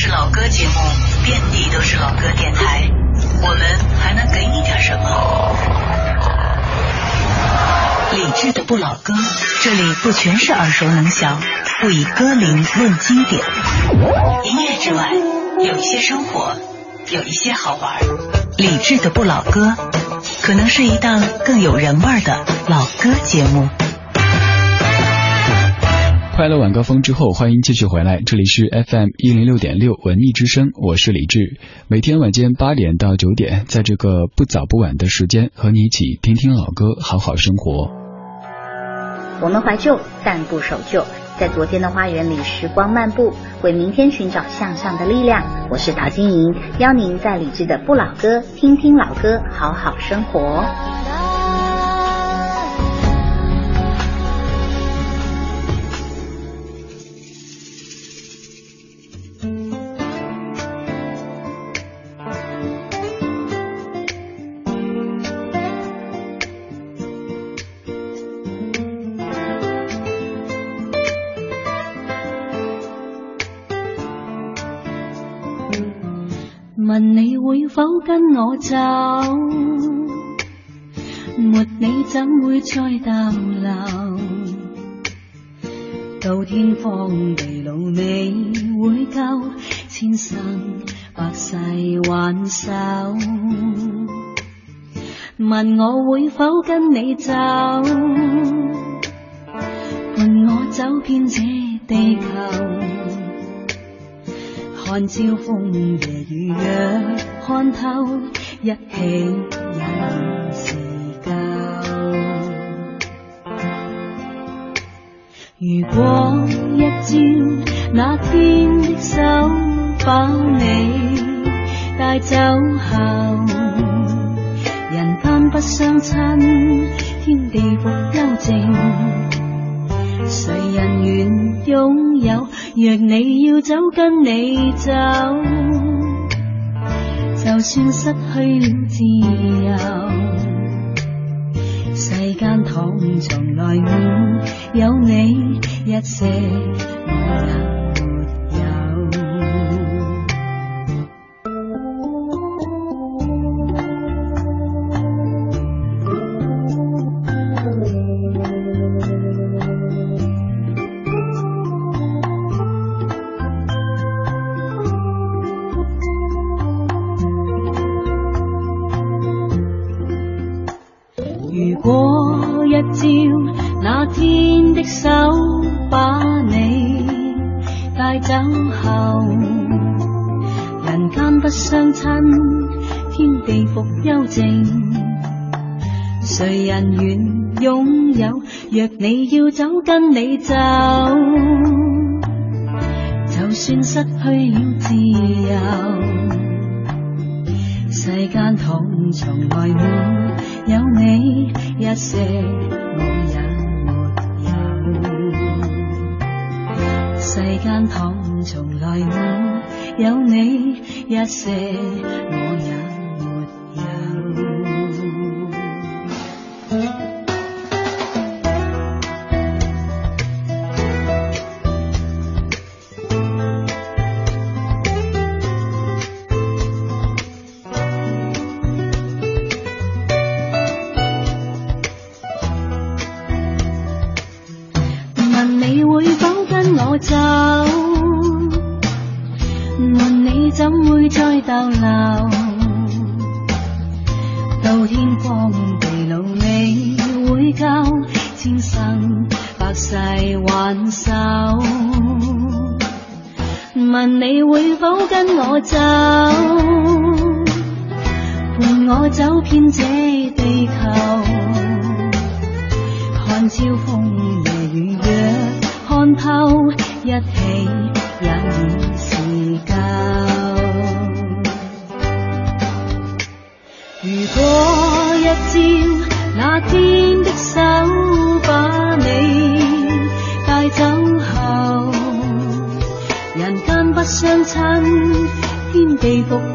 是老歌节目，遍地都是老歌电台，我们还能给你点什么？理智的不老歌，这里不全是耳熟能详，不以歌龄论经典。音乐之外，有一些生活，有一些好玩。理智的不老歌，可能是一档更有人味的老歌节目。快乐晚高峰之后，欢迎继续回来，这里是 FM 一零六点六文艺之声，我是李志。每天晚间八点到九点，在这个不早不晚的时间，和你一起听听老歌，好好生活。我们怀旧，但不守旧，在昨天的花园里时光漫步，为明天寻找向上的力量。我是陶晶莹，邀您在李志的不老歌，听听老歌，好好生活。否跟我走？没你怎会再逗留？到天荒地老你会够？千生百世挽手。问我会否跟你走？伴我走遍这地球。看朝风夜雨，若看透，一起也是够。如果一朝那天的手把你带走后，人间不相亲，天地复幽静，谁人愿拥有？若你要走，跟你走，就算失去了自由，世间倘从来没有你一些，我也谁人愿拥有？若你要走。跟你走，就算失去了自由，世间痛从来没有你一些，我也没有。世间痛从来没有你一些，我也。faithful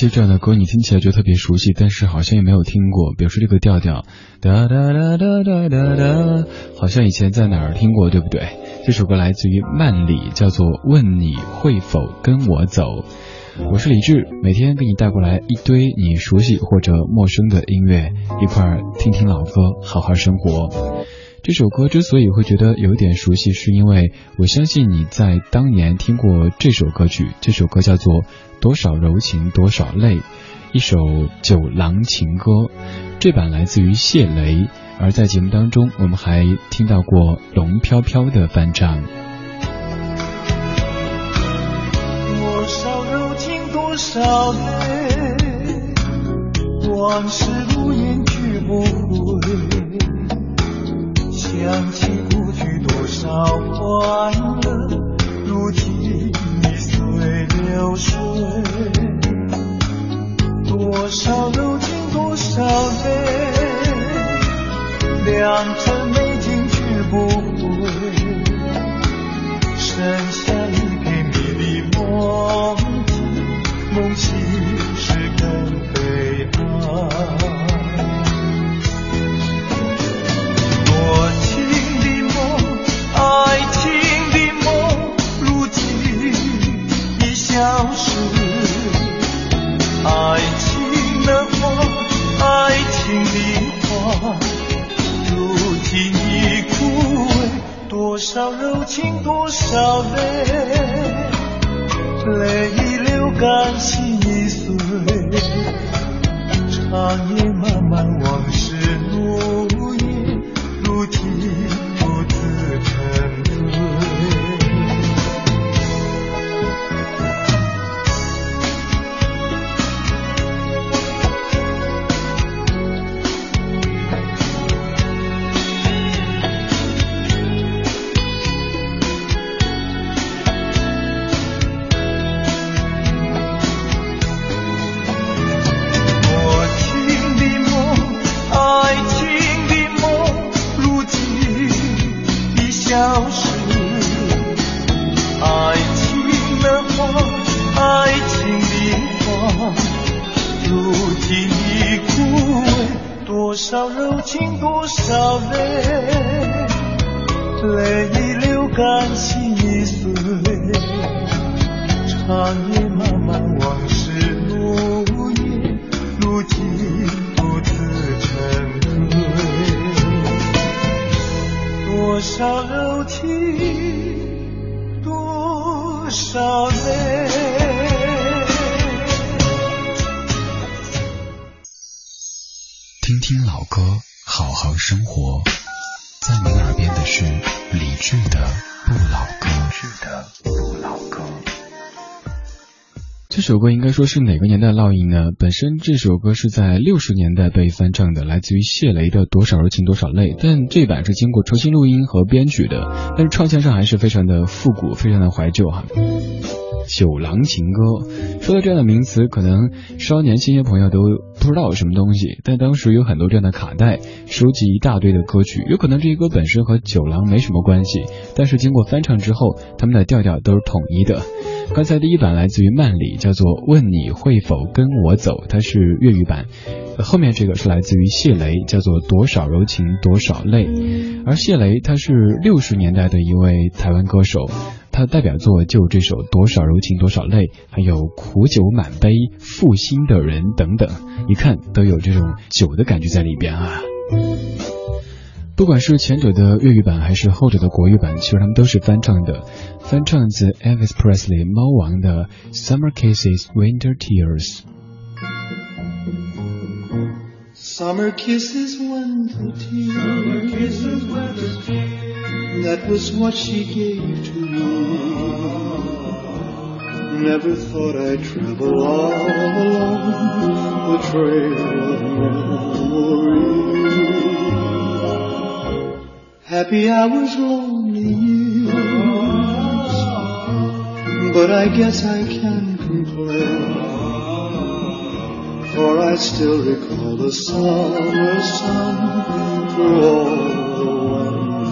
些这样的歌，你听起来就特别熟悉，但是好像也没有听过。比如说这个调调，哒哒哒哒哒哒，好像以前在哪儿听过，对不对？这首歌来自于曼里，叫做《问你会否跟我走》。我是李志，每天给你带过来一堆你熟悉或者陌生的音乐，一块儿听听老歌，好好生活。这首歌之所以会觉得有点熟悉，是因为我相信你在当年听过这首歌曲。这首歌叫做《多少柔情多少泪》，一首酒郎情歌。这版来自于谢雷，而在节目当中，我们还听到过龙飘飘的翻唱。多少柔情多少泪，往事如烟去不回。想起过去多少欢多少柔情多少泪泪已流干心已碎长夜漫漫往事如烟如今独自沉醉多少柔情多少泪。听老歌好好生活。在你耳边的是理智的不老歌。这首歌应该说是哪个年代烙印呢？本身这首歌是在六十年代被翻唱的，来自于谢雷的《多少柔情多少泪》，但这版是经过重新录音和编曲的，但是唱腔上还是非常的复古，非常的怀旧哈。酒郎情歌，说到这样的名词，可能稍年轻些朋友都不知道有什么东西，但当时有很多这样的卡带，收集一大堆的歌曲，有可能这些歌本身和酒郎没什么关系，但是经过翻唱之后，他们的调调都是统一的。刚才第一版来自于曼里，叫做《问你会否跟我走》，它是粤语版。后面这个是来自于谢雷，叫做《多少柔情多少泪》。而谢雷他是六十年代的一位台湾歌手，他的代表作就这首《多少柔情多少泪》，还有《苦酒满杯》《负心的人》等等，一看都有这种酒的感觉在里边啊。不管是前者的粤语版还是后者的国语版，其实他们都是翻唱的，翻唱自 Elvis Presley 猫王的《Summer Kisses Winter Tears》。Summer kisses, winter tears. Summer kisses, winter tears. That was what she gave to me. Never thought I'd travel all alone the trail of memory. Happy hours, lonely years. But I guess I can complain. For I still recall the summer sun through all the wondering.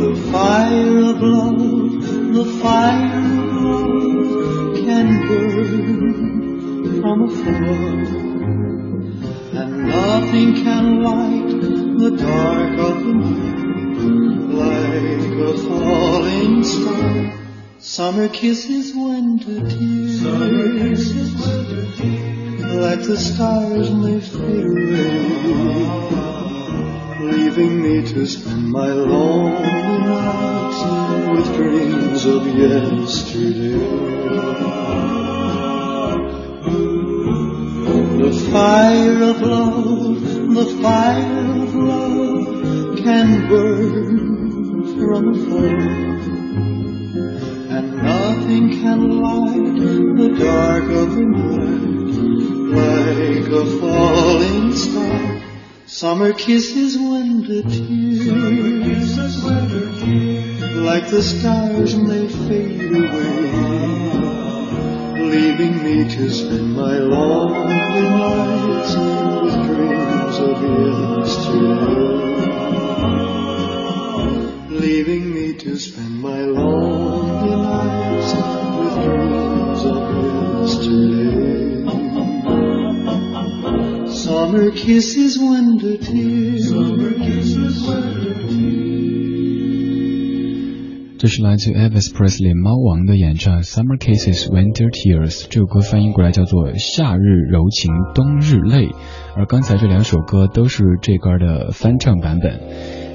The fire of love, the fire of love can burn from afar nothing can light the dark of the night like a falling star. Summer kisses, winter tears. Summer kisses, winter tears. Like the stars may fade away, leaving me to spend my lonely nights with dreams of yesterday. Fire of love, the fire of love can burn from afar. And nothing can light the dark of the night like a falling star. Summer kisses, winter tears, like the stars may fade away leaving me to spend my lonely nights with dreams of yesterday. Leaving me to spend my lonely nights with dreams of yesterday. Summer kisses, winter tears. 这是来自 Elvis Presley 猫王的演唱《Summer Kisses Winter Tears》，这首歌翻译过来叫做《夏日柔情冬日泪》，而刚才这两首歌都是这歌的翻唱版本。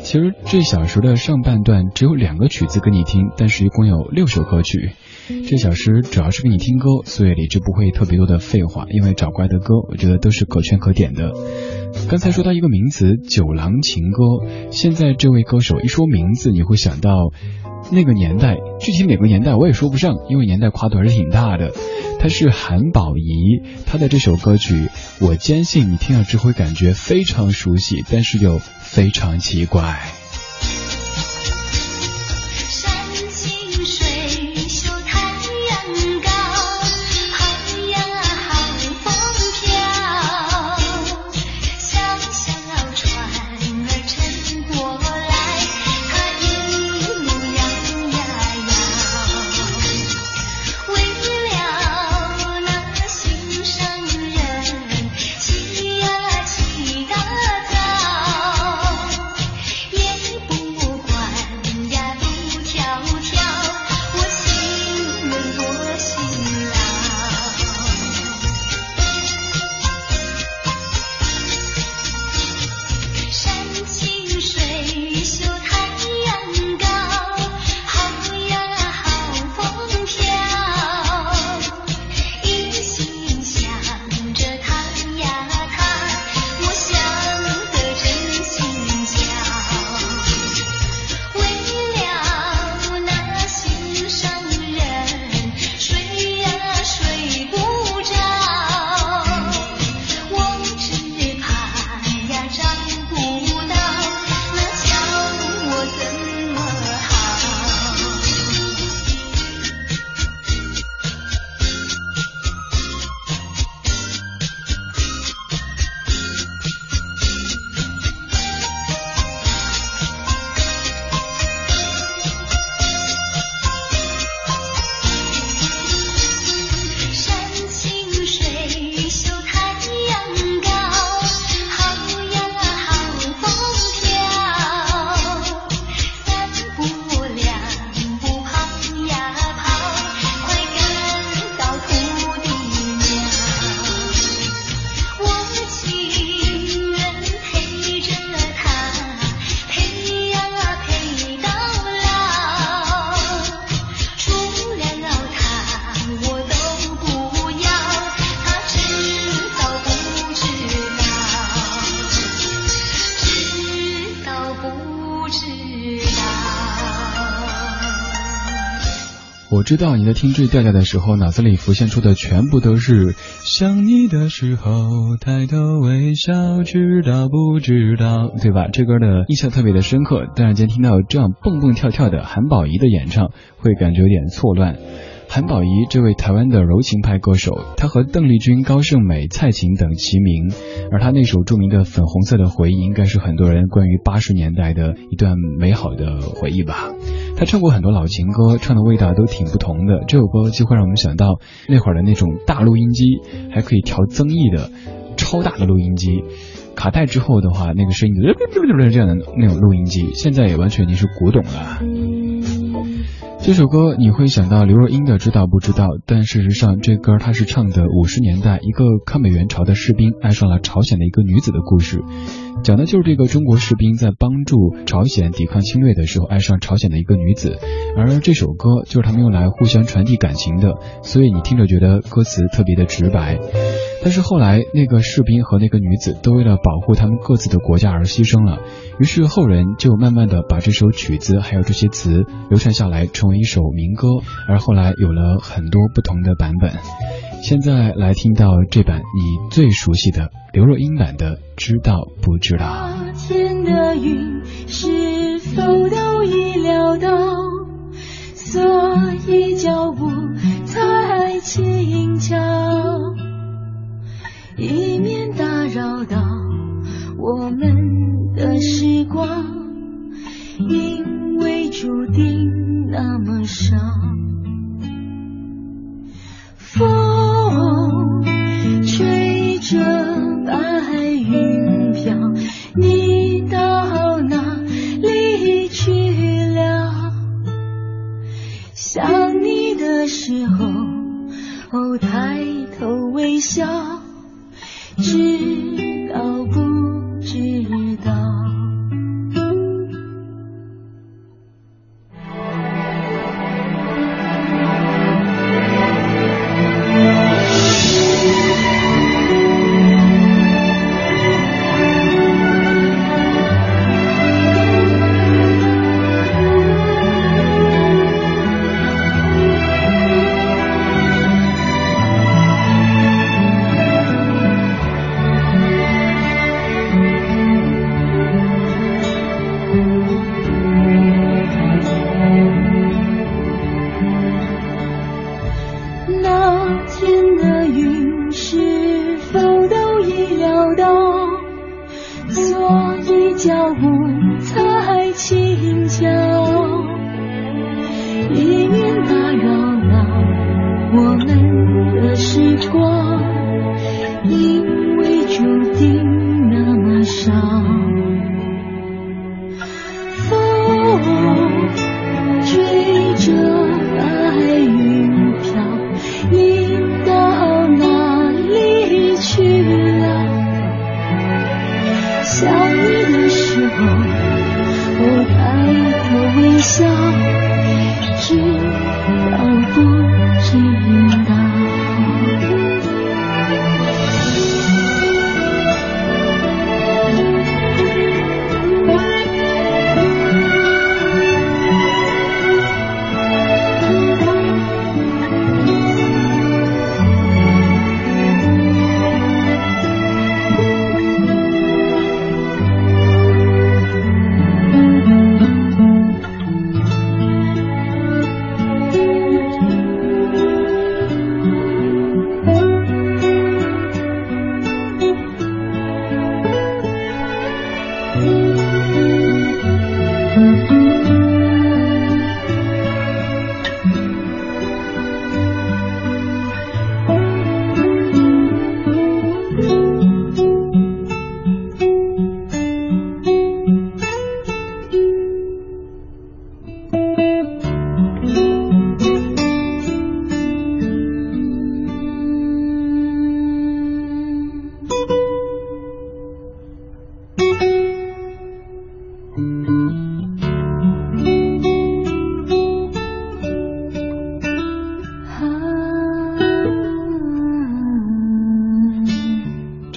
其实这小时的上半段只有两个曲子给你听，但是一共有六首歌曲。这小时主要是给你听歌，所以李志不会特别多的废话，因为找过来的歌，我觉得都是可圈可点的。刚才说到一个名词《九郎情歌》，现在这位歌手一说名字，你会想到。那个年代，具体哪个年代我也说不上，因为年代跨度还是挺大的。他是韩宝仪，他的这首歌曲，我坚信你听了之后会感觉非常熟悉，但是又非常奇怪。知道你在听这调调的时候，脑子里浮现出的全部都是想你的时候抬头微笑，知道不知道，对吧？这歌的印象特别的深刻。突然间听到这样蹦蹦跳跳的韩宝仪的演唱，会感觉有点错乱。韩宝仪这位台湾的柔情派歌手，他和邓丽君、高胜美、蔡琴等齐名，而他那首著名的《粉红色的回忆》，应该是很多人关于八十年代的一段美好的回忆吧。他唱过很多老情歌，唱的味道都挺不同的。这首歌就会让我们想到那会儿的那种大录音机，还可以调增益的超大的录音机。卡带之后的话，那个声音就是这样的那种录音机，现在也完全已经是古董了。这首歌你会想到刘若英的知道不知道？但事实上，这歌它是唱的五十年代一个抗美援朝的士兵爱上了朝鲜的一个女子的故事。讲的就是这个中国士兵在帮助朝鲜抵抗侵略的时候，爱上朝鲜的一个女子，而这首歌就是他们用来互相传递感情的，所以你听着觉得歌词特别的直白。但是后来那个士兵和那个女子都为了保护他们各自的国家而牺牲了，于是后人就慢慢的把这首曲子还有这些词流传下来，成为一首民歌，而后来有了很多不同的版本。现在来听到这版你最熟悉的刘若英版的，知道不知道？那天的云是否都已料到？所以脚步才轻巧，以免打扰到我们的时光，因为注定那么少。风吹着白云飘，你到哪里去了？想你的时候，哦，抬头微笑，知道不知道？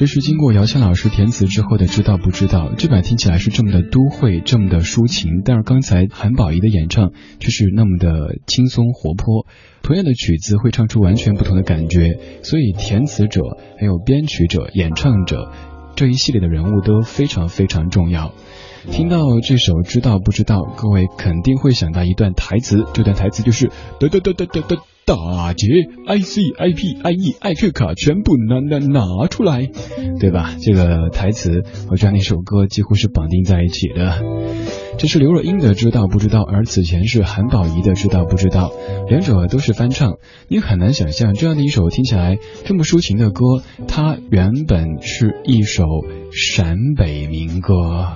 这是经过姚谦老师填词之后的，知道不知道？这版听起来是这么的都会，这么的抒情，但是刚才韩宝仪的演唱却是那么的轻松活泼。同样的曲子会唱出完全不同的感觉，所以填词者、还有编曲者、演唱者这一系列的人物都非常非常重要。听到这首知道不知道，各位肯定会想到一段台词，这段台词就是哒哒哒哒哒哒。打劫 IC IP IE 爱克卡全部拿拿拿出来，对吧？这个台词和这样的一首歌几乎是绑定在一起的。这是刘若英的《知道不知道》，而此前是韩宝仪的《知道不知道》，两者都是翻唱。你很难想象这样的一首听起来这么抒情的歌，它原本是一首陕北民歌。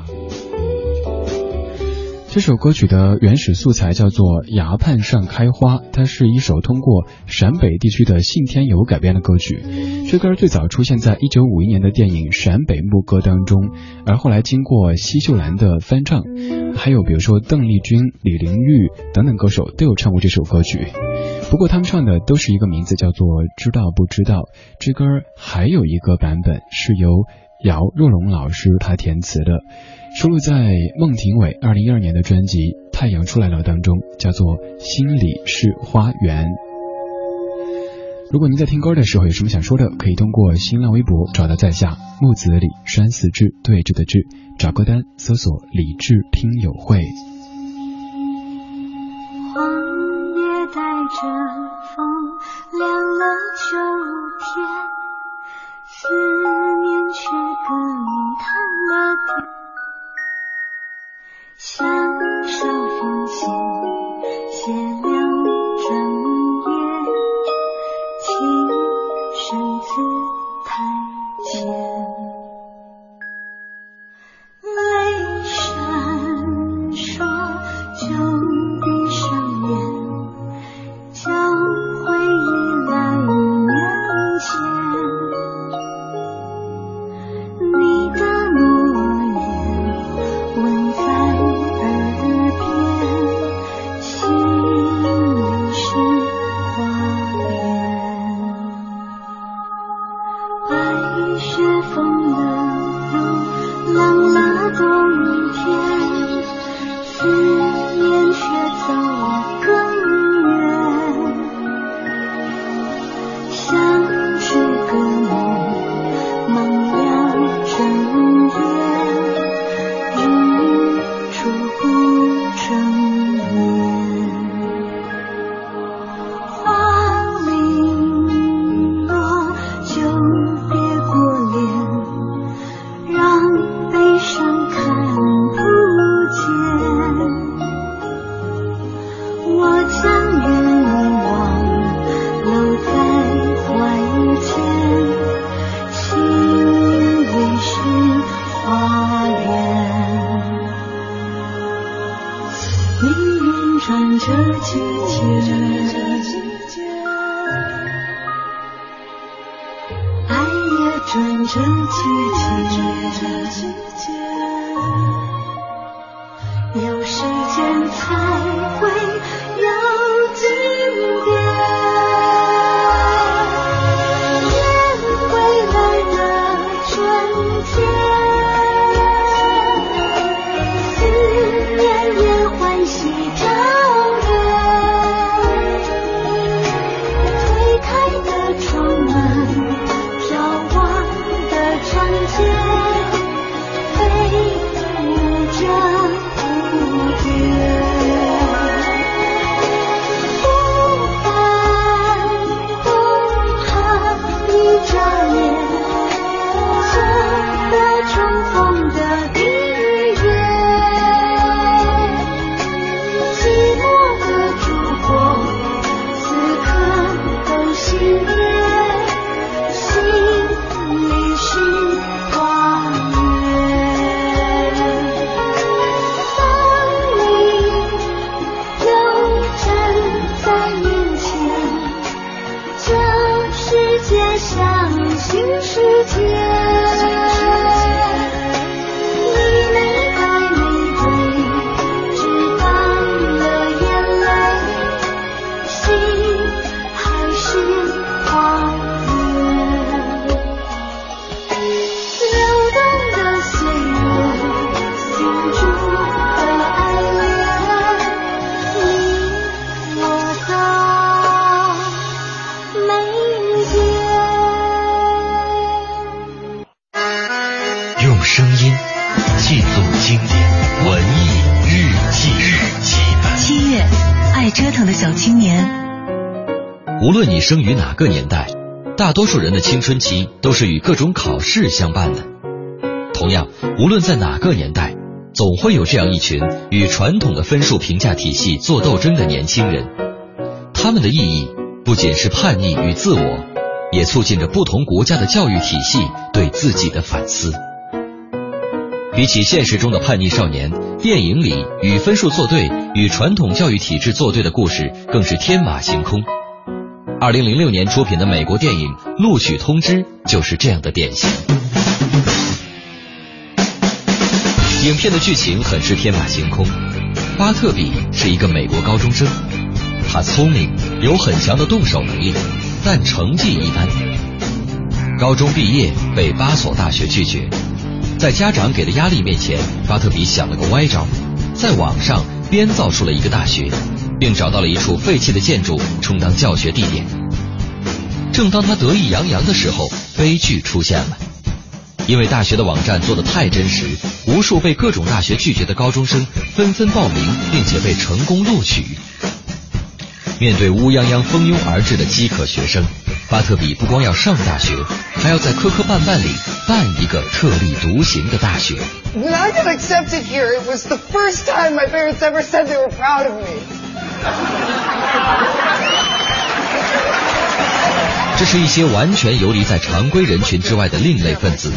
这首歌曲的原始素材叫做《崖畔上开花》，它是一首通过陕北地区的信天游改编的歌曲。这歌最早出现在一九五一年的电影《陕北牧歌》当中，而后来经过奚秀兰的翻唱，还有比如说邓丽君、李玲玉等等歌手都有唱过这首歌曲。不过他们唱的都是一个名字，叫做《知道不知道》。这歌还有一个版本是由姚若龙老师他填词的。收录在孟庭苇二零一二年的专辑《太阳出来了》当中，叫做《心里是花园》。如果您在听歌的时候有什么想说的，可以通过新浪微博找到在下木子李山寺志对峙的志，找歌单搜索“李志听友会”。黄叶带着风凉了秋天，思念却夏少风轻携柳折叶轻声自台前。泪闪烁隔离烫了天。相守风信，写了整夜，情深似台前。生于哪个年代，大多数人的青春期都是与各种考试相伴的。同样，无论在哪个年代，总会有这样一群与传统的分数评价体系做斗争的年轻人，他们的意义不仅是叛逆与自我，也促进着不同国家的教育体系对自己的反思。比起现实中的叛逆少年，电影里与分数作对、与传统教育体制作对的故事更是天马行空。二零零六年出品的美国电影《录取通知》就是这样的典型。影片的剧情很是天马行空。巴特比是一个美国高中生，他聪明，有很强的动手能力，但成绩一般。高中毕业被八所大学拒绝。在家长给的压力面前，巴特比想了个歪招，在网上编造出了一个大学，并找到了一处废弃的建筑充当教学地点。正当他得意洋洋的时候，悲剧出现了，因为大学的网站做的太真实，无数被各种大学拒绝的高中生纷纷报名，并且被成功录取。面对乌泱泱蜂拥而至的饥渴学生。巴特比不光要上大学，还要在磕磕绊绊里办一个特立独行的大学。When I got accepted here, it was the first time my parents ever said they were proud of me. 这是一些完全游离在常规人群之外的另类分子。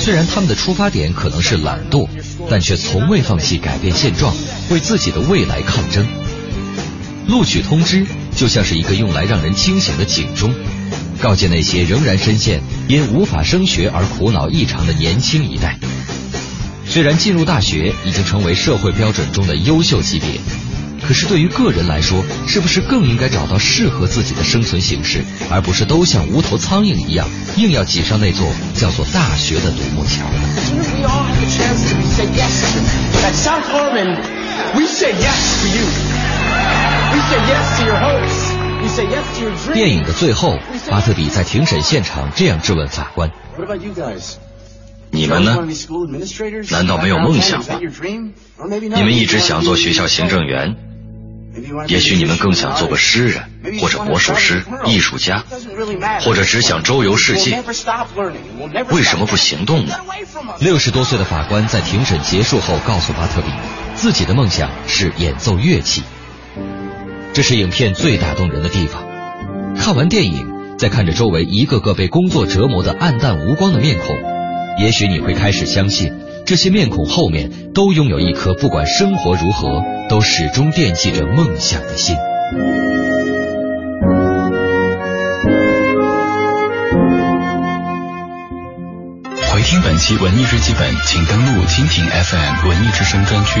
虽然他们的出发点可能是懒惰，但却从未放弃改变现状，为自己的未来抗争。录取通知就像是一个用来让人清醒的警钟，告诫那些仍然深陷因无法升学而苦恼异常的年轻一代。虽然进入大学已经成为社会标准中的优秀级别，可是对于个人来说，是不是更应该找到适合自己的生存形式，而不是都像无头苍蝇一样，硬要挤上那座叫做大学的独木桥呢？电影的最后，巴特比在庭审现场这样质问法官：“你们呢？难道没有梦想吗？你们一直想做学校行政员，也许你们更想做个诗人，或者魔术师、艺术家，或者只想周游世界。为什么不行动呢？”六十多岁的法官在庭审结束后告诉巴特比，自己的梦想是演奏乐器。这是影片最打动人的地方。看完电影，再看着周围一个个被工作折磨的暗淡无光的面孔，也许你会开始相信，这些面孔后面都拥有一颗不管生活如何都始终惦记着梦想的心。回听本期文艺日记本，请登录蜻蜓 FM 文艺之声专区。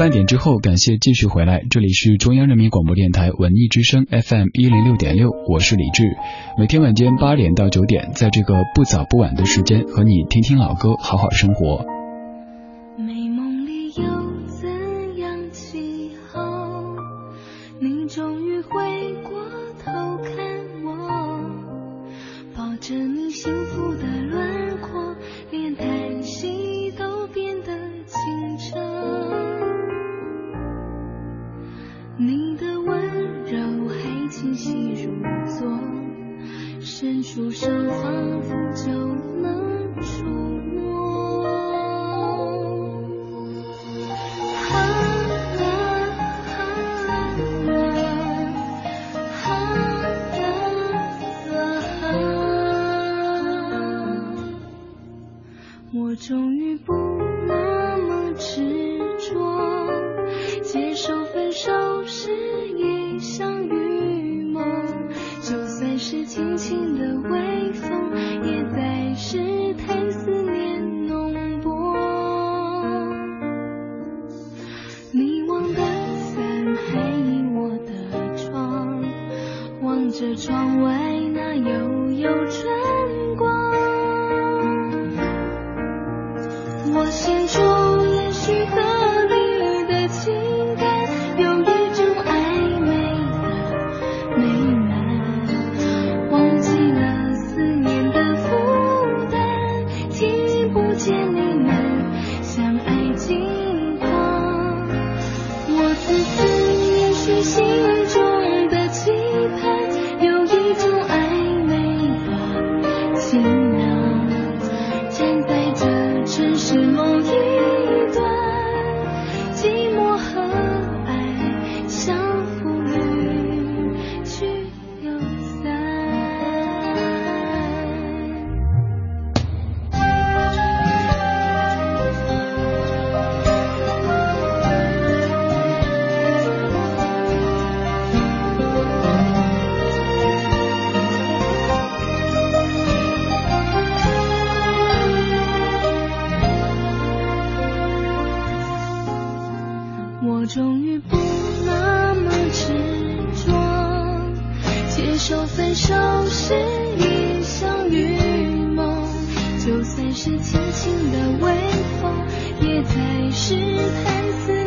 半点之后，感谢继续回来，这里是中央人民广播电台文艺之声 FM 一零六点六，我是李志，每天晚间八点到九点，在这个不早不晚的时间，和你听听老歌，好好生活。不那么执着接受分手是一项预谋就算是轻轻的微风也在试探思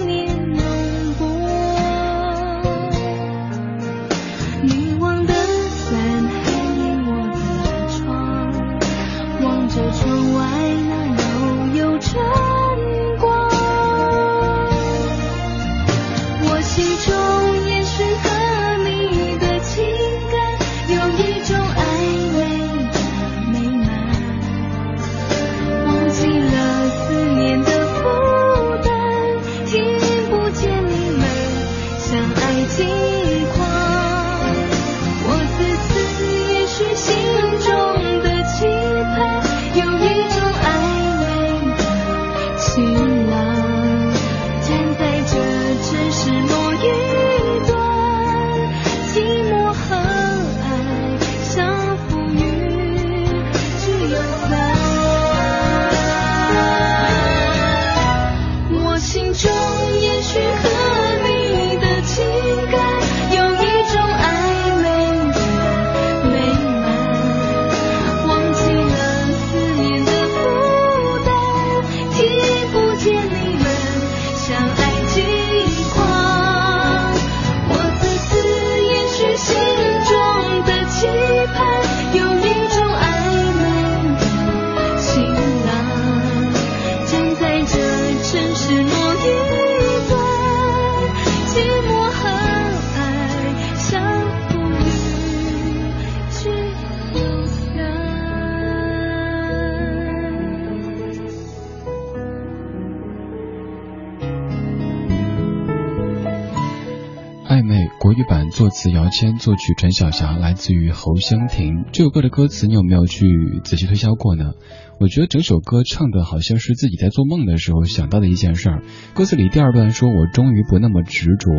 作词姚谦，作曲陈小霞，来自于侯湘婷。这首歌的歌词你有没有去仔细推销过呢？我觉得整首歌唱的好像是自己在做梦的时候想到的一件事儿。歌词里第二段说：“我终于不那么执着，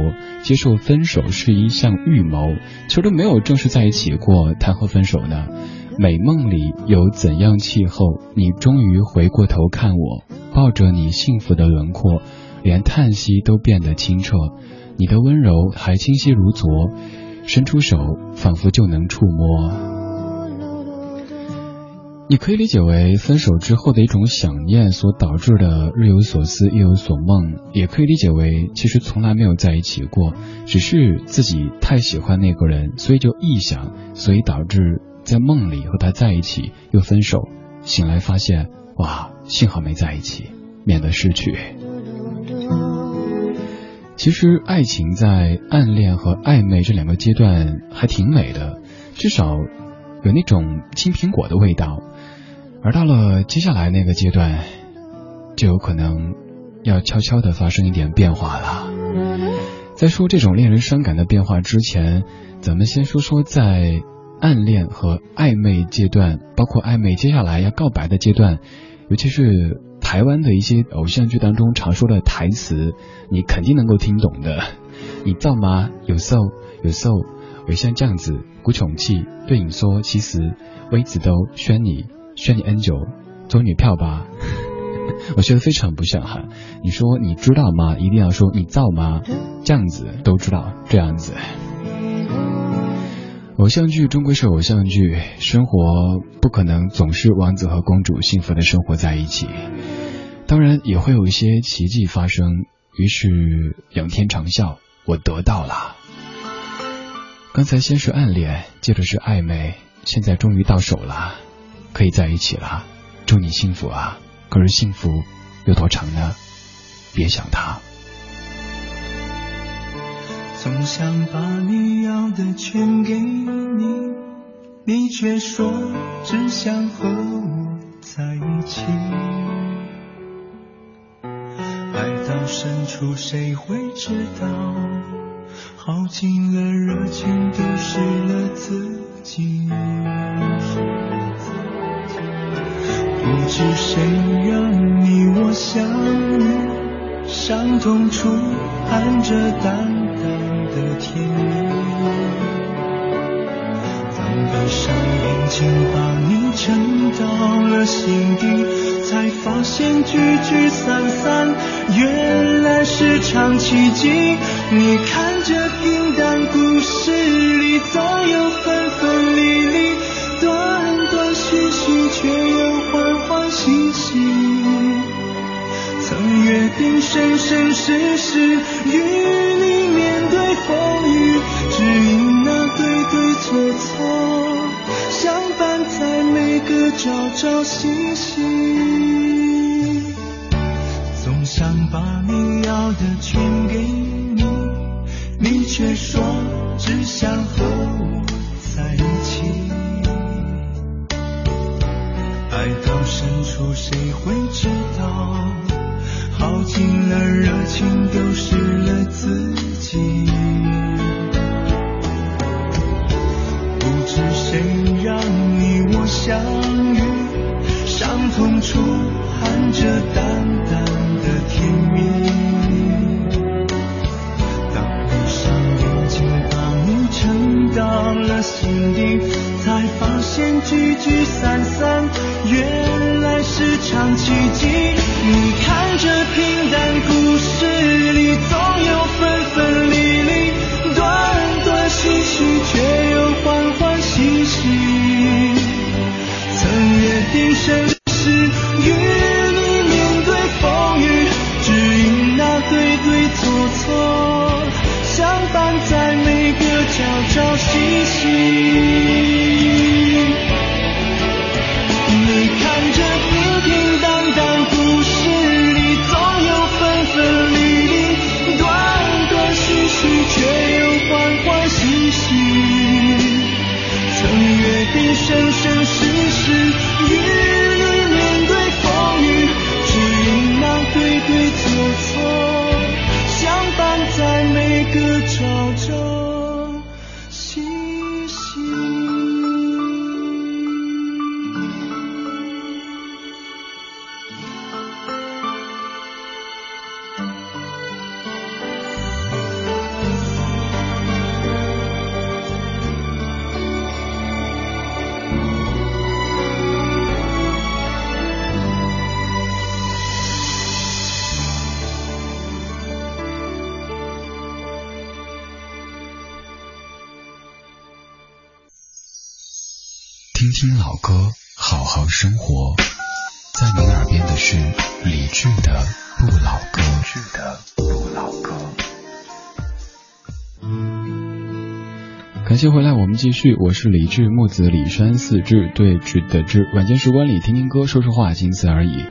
接受分手是一项预谋。”其实都没有正式在一起过，谈何分手呢？美梦里有怎样气候？你终于回过头看我，抱着你幸福的轮廓，连叹息都变得清澈。你的温柔还清晰如昨，伸出手仿佛就能触摸。你可以理解为分手之后的一种想念所导致的日有所思夜有所梦，也可以理解为其实从来没有在一起过，只是自己太喜欢那个人，所以就臆想，所以导致在梦里和他在一起又分手，醒来发现哇，幸好没在一起，免得失去。其实爱情在暗恋和暧昧这两个阶段还挺美的，至少有那种青苹果的味道。而到了接下来那个阶段，就有可能要悄悄的发生一点变化了。在说这种令人伤感的变化之前，咱们先说说在暗恋和暧昧阶段，包括暧昧接下来要告白的阶段，尤其是。台湾的一些偶像剧当中常说的台词，你肯定能够听懂的。你造吗？有 so 有 so，我像这样子鼓勇气对你说，其实我一直都宣你宣你 angel 做女票吧。我觉得非常不像哈。你说你知道吗？一定要说你造吗？这样子都知道这样子。偶像剧终归是偶像剧，生活不可能总是王子和公主幸福的生活在一起，当然也会有一些奇迹发生。于是仰天长啸，我得到了。刚才先是暗恋，接着是暧昧，现在终于到手了，可以在一起了。祝你幸福啊！可是幸福有多长呢？别想他。总想把你要的全给你，你却说只想和我在一起。爱到深处谁会知道？耗尽了热情，丢失了自己。不知谁让你我相遇，伤痛处含着淡淡。的甜蜜，当闭上眼睛把你沉到了心底，才发现聚聚散散原来是场奇迹。你看这平淡故事里总有分分离离，断断续续却又欢欢喜喜。曾约定生生世世与你面对风雨，只因那对对错错相伴在。个朝朝夕夕，总想把你要的全给你，你却说只想和我在一起。爱到深处谁会知道，耗尽了热情，丢失了自己。不知谁相遇？伤痛处含着淡淡的甜蜜。当闭上眼睛把你沉到了心底，才发现聚聚散散原来是场奇迹。感谢回来，我们继续。我是李志，木子李山四志对峙的志。晚间时光里听听歌，说说话，仅此而已。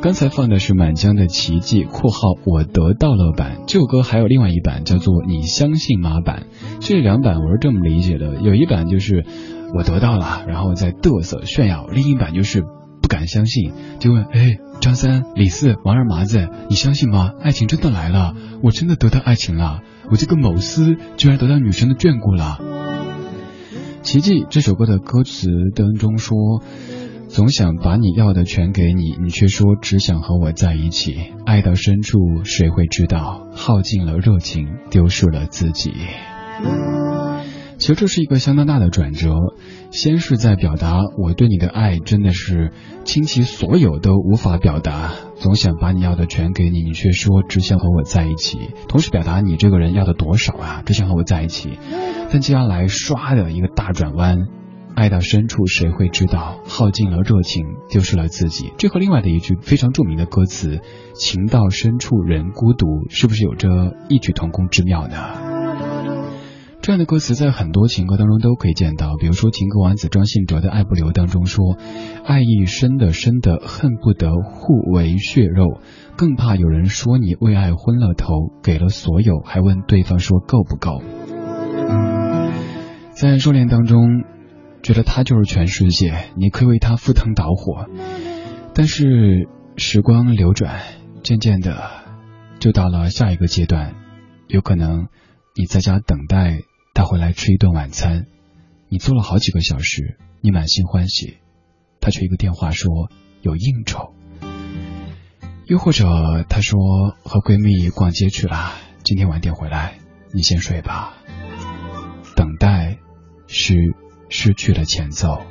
刚才放的是满江的奇迹（括号我得到了版）。这首歌还有另外一版，叫做你相信吗版。这两版我是这么理解的，有一版就是。我得到了，然后再嘚瑟炫耀。另一版就是不敢相信，就问：哎，张三、李四、王二麻子，你相信吗？爱情真的来了，我真的得到爱情了，我这个某司居然得到女神的眷顾了。奇迹这首歌的歌词当中说：总想把你要的全给你，你却说只想和我在一起。爱到深处谁会知道？耗尽了热情，丢失了自己。其实这是一个相当大的转折，先是在表达我对你的爱真的是倾其所有都无法表达，总想把你要的全给你，你却说只想和我在一起，同时表达你这个人要的多少啊，只想和我在一起。但接下来唰的一个大转弯，爱到深处谁会知道？耗尽了热情，丢失了自己。这和另外的一句非常著名的歌词“情到深处人孤独”是不是有着异曲同工之妙呢？这样的歌词在很多情歌当中都可以见到，比如说情歌王子张信哲的《爱不留》当中说：“爱意深的深的，恨不得互为血肉，更怕有人说你为爱昏了头，给了所有，还问对方说够不够。”在热恋当中，觉得他就是全世界，你可以为他赴汤蹈火，但是时光流转，渐渐的就到了下一个阶段，有可能你在家等待。他回来吃一顿晚餐，你坐了好几个小时，你满心欢喜，他却一个电话说有应酬，又或者他说和闺蜜逛街去了，今天晚点回来，你先睡吧。等待是失去了前奏。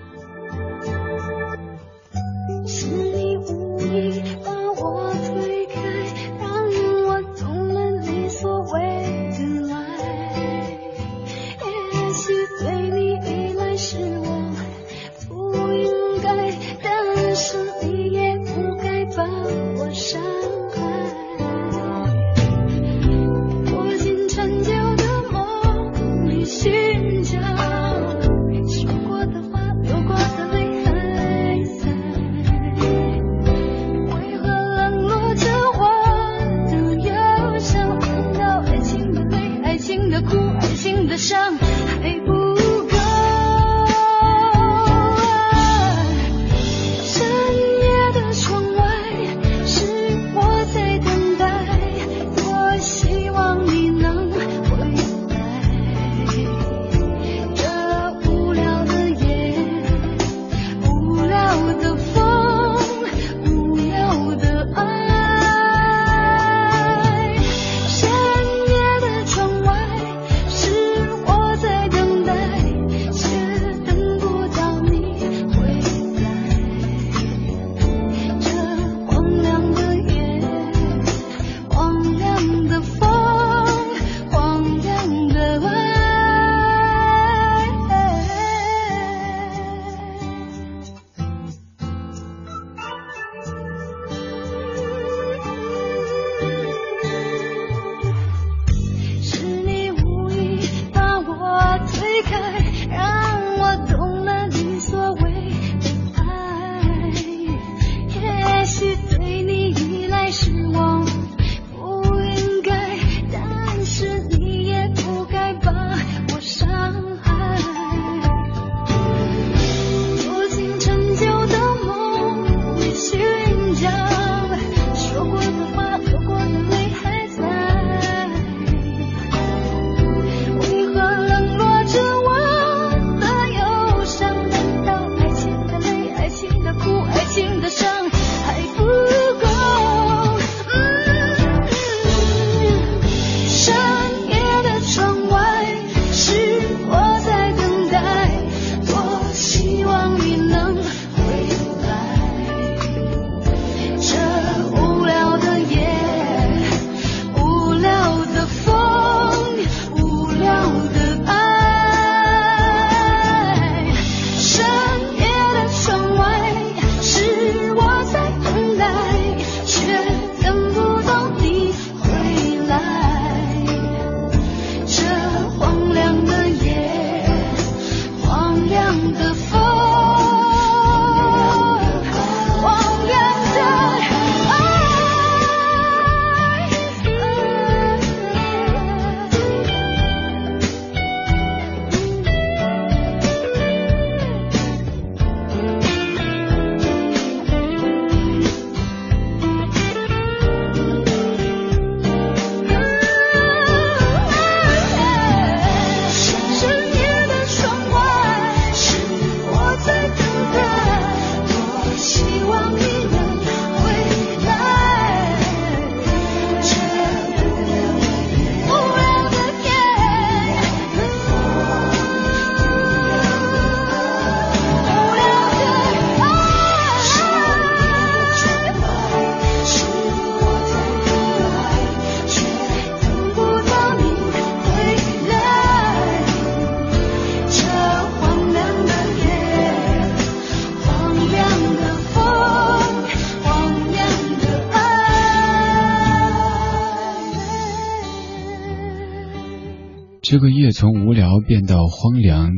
这个夜从无聊变到荒凉，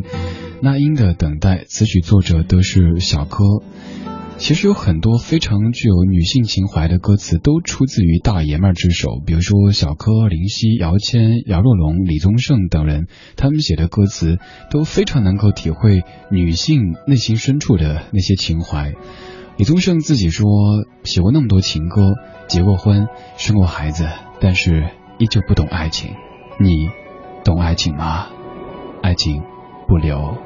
那英的等待，词曲作者都是小柯。其实有很多非常具有女性情怀的歌词都出自于大爷们儿之手，比如说小柯、林夕、姚谦、姚若龙、李宗盛等人，他们写的歌词都非常能够体会女性内心深处的那些情怀。李宗盛自己说，写过那么多情歌，结过婚，生过孩子，但是依旧不懂爱情。你？懂爱情吗？爱情不留。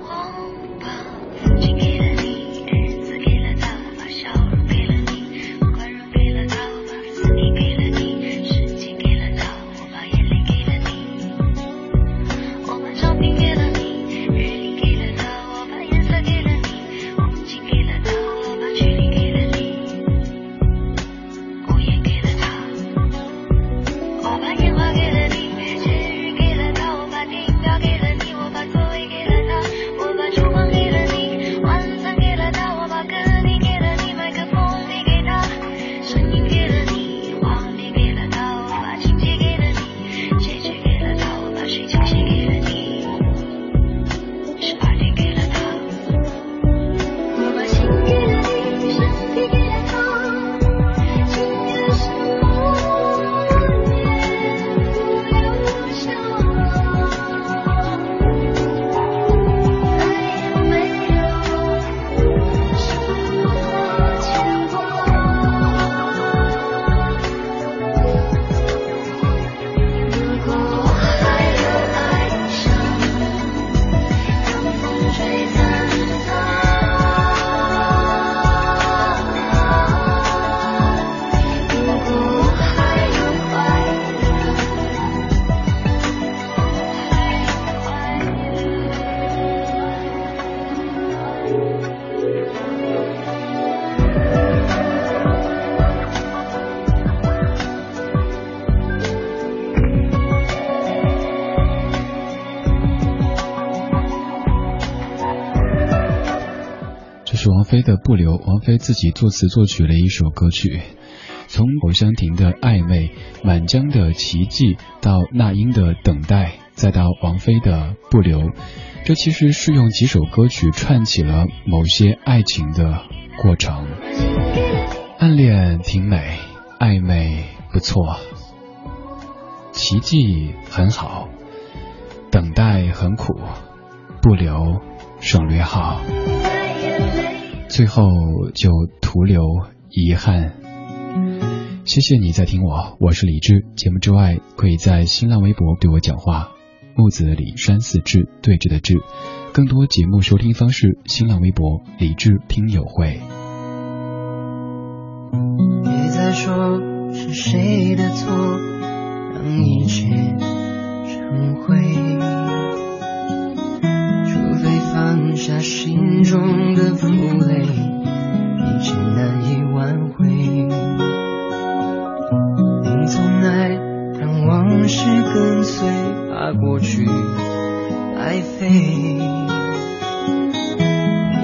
的《不留》，王菲自己作词作曲了一首歌曲。从偶像亭的暧昧、满江的奇迹，到那英的等待，再到王菲的不留，这其实是用几首歌曲串起了某些爱情的过程。暗恋挺美，暧昧不错，奇迹很好，等待很苦，不留省略号，最后就徒留遗憾。谢谢你在听我，我是李志。节目之外，可以在新浪微博对我讲话。木子李山四志对峙的志。更多节目收听方式：新浪微博李志听友会。别再说是谁的错，让一切成灰。放下心中的负累，一切难以挽回。你总爱让往事跟随，怕过去白费。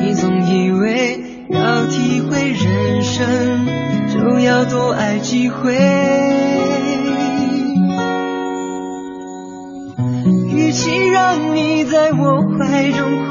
你总以为要体会人生，就要多爱几回。与其让你在我怀中，